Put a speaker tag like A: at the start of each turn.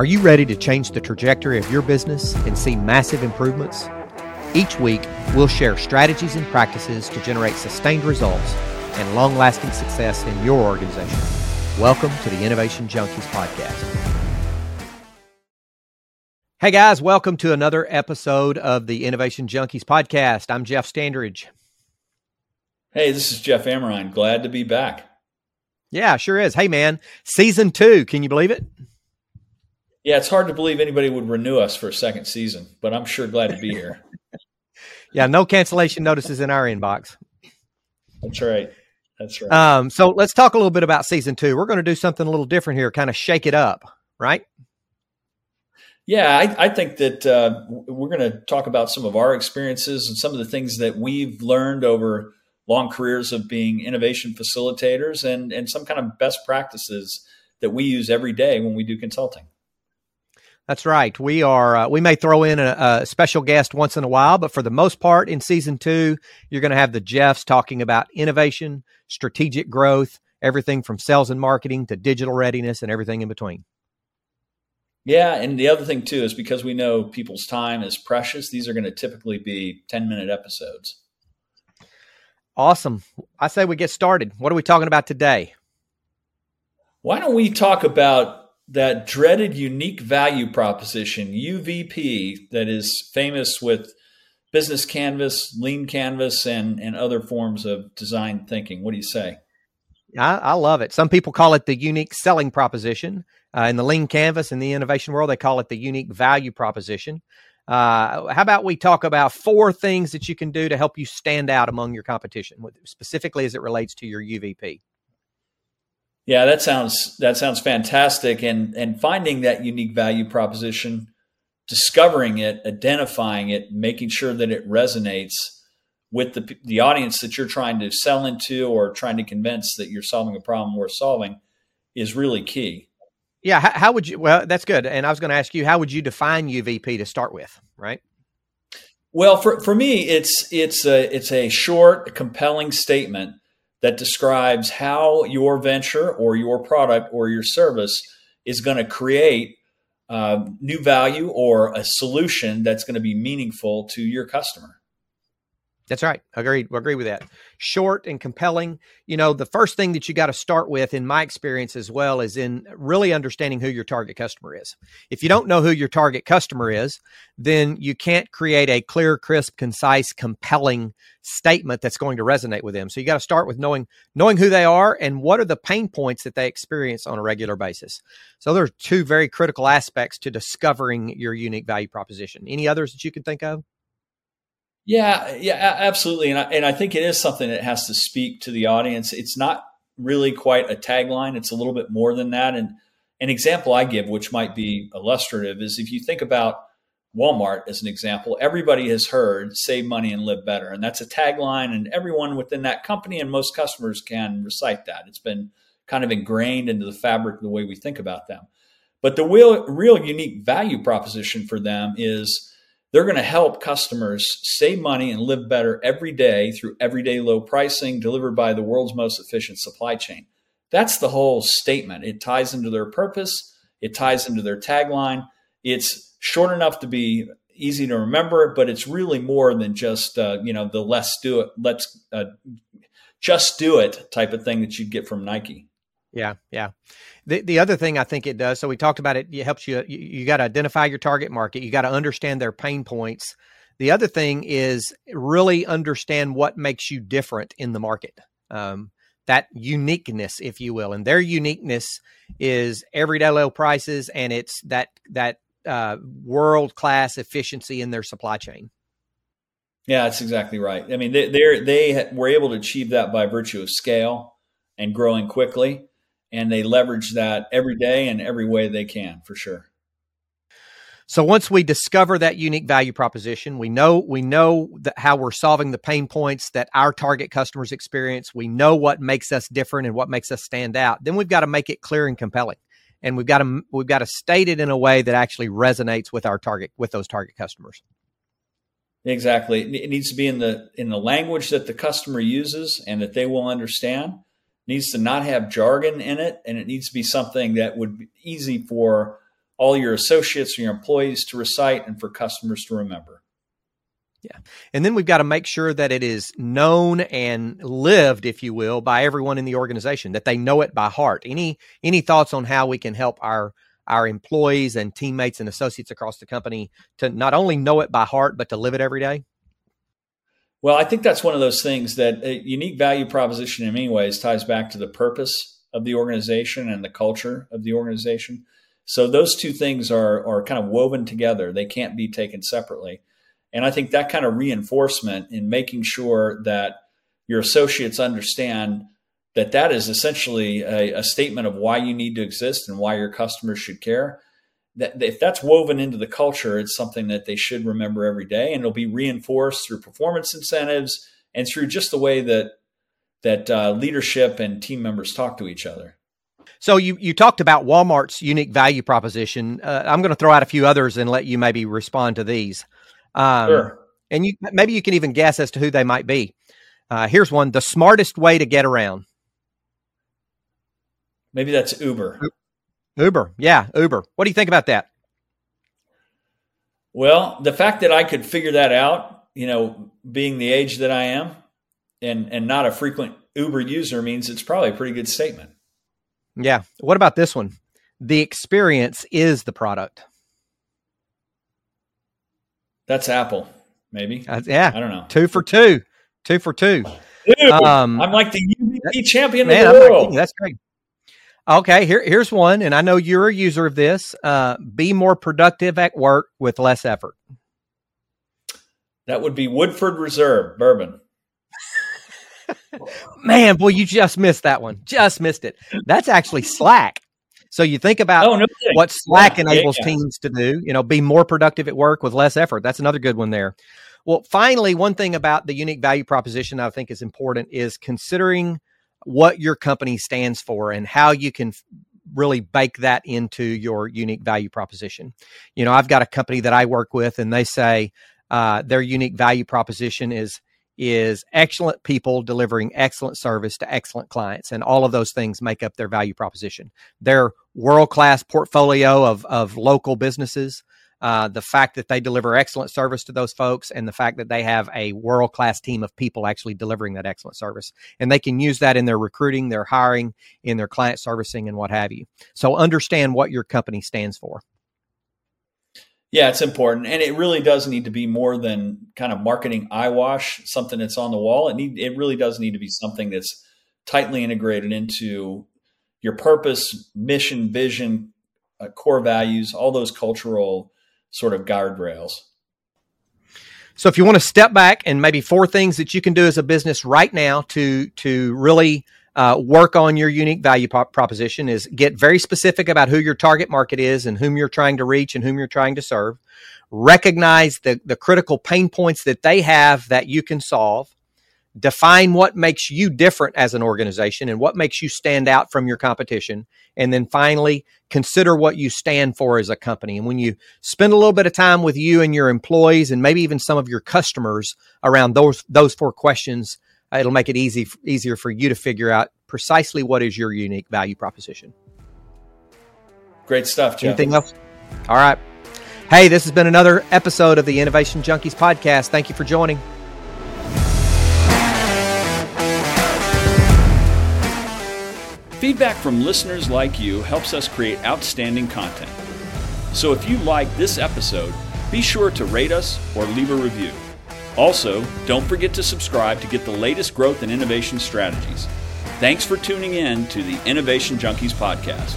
A: Are you ready to change the trajectory of your business and see massive improvements? Each week, we'll share strategies and practices to generate sustained results and long lasting success in your organization. Welcome to the Innovation Junkies Podcast. Hey guys, welcome to another episode of the Innovation Junkies Podcast. I'm Jeff Standridge.
B: Hey, this is Jeff Amrine. Glad to be back.
A: Yeah, sure is. Hey man, season two. Can you believe it?
B: Yeah, it's hard to believe anybody would renew us for a second season, but I'm sure glad to be here.
A: yeah, no cancellation notices in our inbox.
B: That's right. That's right.
A: Um, so let's talk a little bit about season two. We're going to do something a little different here, kind of shake it up, right?
B: Yeah, I, I think that uh, we're going to talk about some of our experiences and some of the things that we've learned over long careers of being innovation facilitators and, and some kind of best practices that we use every day when we do consulting.
A: That's right. We are. Uh, we may throw in a, a, special guest once in a while, but for the most part, in season two, you're going to have the Jeffs talking about innovation, strategic growth, everything from sales and marketing to digital readiness, and everything in between.
B: Yeah, and the other thing too is because we know people's time is precious. These are going to typically be ten minute episodes.
A: Awesome. I say we get started. What are we talking about today?
B: Why don't we talk about that dreaded unique value proposition, UVP, that is famous with business canvas, lean canvas, and, and other forms of design thinking. What do you say?
A: I, I love it. Some people call it the unique selling proposition. Uh, in the lean canvas in the innovation world, they call it the unique value proposition. Uh, how about we talk about four things that you can do to help you stand out among your competition, specifically as it relates to your UVP?
B: Yeah, that sounds that sounds fantastic. And and finding that unique value proposition, discovering it, identifying it, making sure that it resonates with the the audience that you're trying to sell into or trying to convince that you're solving a problem worth solving, is really key.
A: Yeah, how, how would you? Well, that's good. And I was going to ask you, how would you define UVP to start with? Right.
B: Well, for, for me, it's it's a it's a short, compelling statement that describes how your venture or your product or your service is going to create uh, new value or a solution that's going to be meaningful to your customer.
A: That's right. Agreed. We agree with that. Short and compelling. You know, the first thing that you got to start with, in my experience as well, is in really understanding who your target customer is. If you don't know who your target customer is, then you can't create a clear, crisp, concise, compelling statement that's going to resonate with them. So you got to start with knowing knowing who they are and what are the pain points that they experience on a regular basis. So there are two very critical aspects to discovering your unique value proposition. Any others that you can think of?
B: Yeah, yeah, absolutely. And I, and I think it is something that has to speak to the audience. It's not really quite a tagline. It's a little bit more than that. And an example I give, which might be illustrative, is if you think about Walmart as an example, everybody has heard save money and live better. And that's a tagline, and everyone within that company and most customers can recite that. It's been kind of ingrained into the fabric of the way we think about them. But the real, real unique value proposition for them is they're going to help customers save money and live better every day through everyday low pricing delivered by the world's most efficient supply chain. That's the whole statement. It ties into their purpose, it ties into their tagline. It's short enough to be easy to remember, but it's really more than just uh, you know the let's do it, let's uh, just do it type of thing that you'd get from Nike.
A: Yeah, yeah. The the other thing I think it does. So we talked about it. It helps you. You, you got to identify your target market. You got to understand their pain points. The other thing is really understand what makes you different in the market. Um, that uniqueness, if you will, and their uniqueness is everyday low prices, and it's that that uh, world class efficiency in their supply chain.
B: Yeah, that's exactly right. I mean, they they they were able to achieve that by virtue of scale and growing quickly and they leverage that every day and every way they can for sure.
A: So once we discover that unique value proposition, we know we know that how we're solving the pain points that our target customers experience. We know what makes us different and what makes us stand out. Then we've got to make it clear and compelling, and we've got to we've got to state it in a way that actually resonates with our target with those target customers.
B: Exactly, it needs to be in the in the language that the customer uses and that they will understand needs to not have jargon in it, and it needs to be something that would be easy for all your associates and your employees to recite and for customers to remember.
A: Yeah. And then we've got to make sure that it is known and lived, if you will, by everyone in the organization, that they know it by heart. Any any thoughts on how we can help our our employees and teammates and associates across the company to not only know it by heart, but to live it every day?
B: Well, I think that's one of those things that a unique value proposition in many ways ties back to the purpose of the organization and the culture of the organization. So those two things are are kind of woven together. They can't be taken separately. And I think that kind of reinforcement in making sure that your associates understand that that is essentially a, a, statement of why you need to exist and why your customers should care. That if that's woven into the culture, it's something that they should remember every day, and it'll be reinforced through performance incentives and through just the way that that uh, leadership and team members talk to each other.
A: So you you talked about Walmart's unique value proposition. Uh, I'm going to throw out a few others and let you maybe respond to these. Um, sure. And you maybe you can even guess as to who they might be. Uh, here's one: the smartest way to get around.
B: Maybe that's Uber.
A: Uber, yeah, Uber. What do you think about that?
B: Well, the fact that I could figure that out, you know, being the age that I am, and and not a frequent Uber user means it's probably a pretty good statement.
A: Yeah. What about this one? The experience is the product.
B: That's Apple, maybe.
A: Uh, yeah,
B: I don't know.
A: Two for two, two for two.
B: Dude, um, I'm like the UVP champion man, of the world.
A: That's great. Okay, here, here's one, and I know you're a user of this. Uh, be more productive at work with less effort.
B: That would be Woodford Reserve bourbon.
A: Man, boy, you just missed that one. Just missed it. That's actually Slack. So you think about oh, no what Slack yeah, enables yeah, yeah. teams to do, you know, be more productive at work with less effort. That's another good one there. Well, finally, one thing about the unique value proposition I think is important is considering what your company stands for and how you can really bake that into your unique value proposition. You know, I've got a company that I work with, and they say uh, their unique value proposition is is excellent people delivering excellent service to excellent clients. And all of those things make up their value proposition. Their world class portfolio of, of local businesses, uh, the fact that they deliver excellent service to those folks, and the fact that they have a world class team of people actually delivering that excellent service. And they can use that in their recruiting, their hiring, in their client servicing, and what have you. So understand what your company stands for.
B: Yeah, it's important, and it really does need to be more than kind of marketing eyewash, something that's on the wall. It need it really does need to be something that's tightly integrated into your purpose, mission, vision, uh, core values, all those cultural sort of guardrails.
A: So, if you want to step back and maybe four things that you can do as a business right now to to really uh, work on your unique value proposition is get very specific about who your target market is and whom you're trying to reach and whom you're trying to serve. Recognize the, the critical pain points that they have that you can solve. Define what makes you different as an organization and what makes you stand out from your competition. And then finally, consider what you stand for as a company. And when you spend a little bit of time with you and your employees and maybe even some of your customers around those, those four questions, uh, it'll make it easy easier for you to figure out precisely what is your unique value proposition.
B: Great stuff, Jeff.
A: Anything else? All right. Hey, this has been another episode of the Innovation Junkies podcast. Thank you for joining.
B: Feedback from listeners like you helps us create outstanding content. So if you like this episode, be sure to rate us or leave a review. Also, don't forget to subscribe to get the latest growth and innovation strategies. Thanks for tuning in to the Innovation Junkies podcast.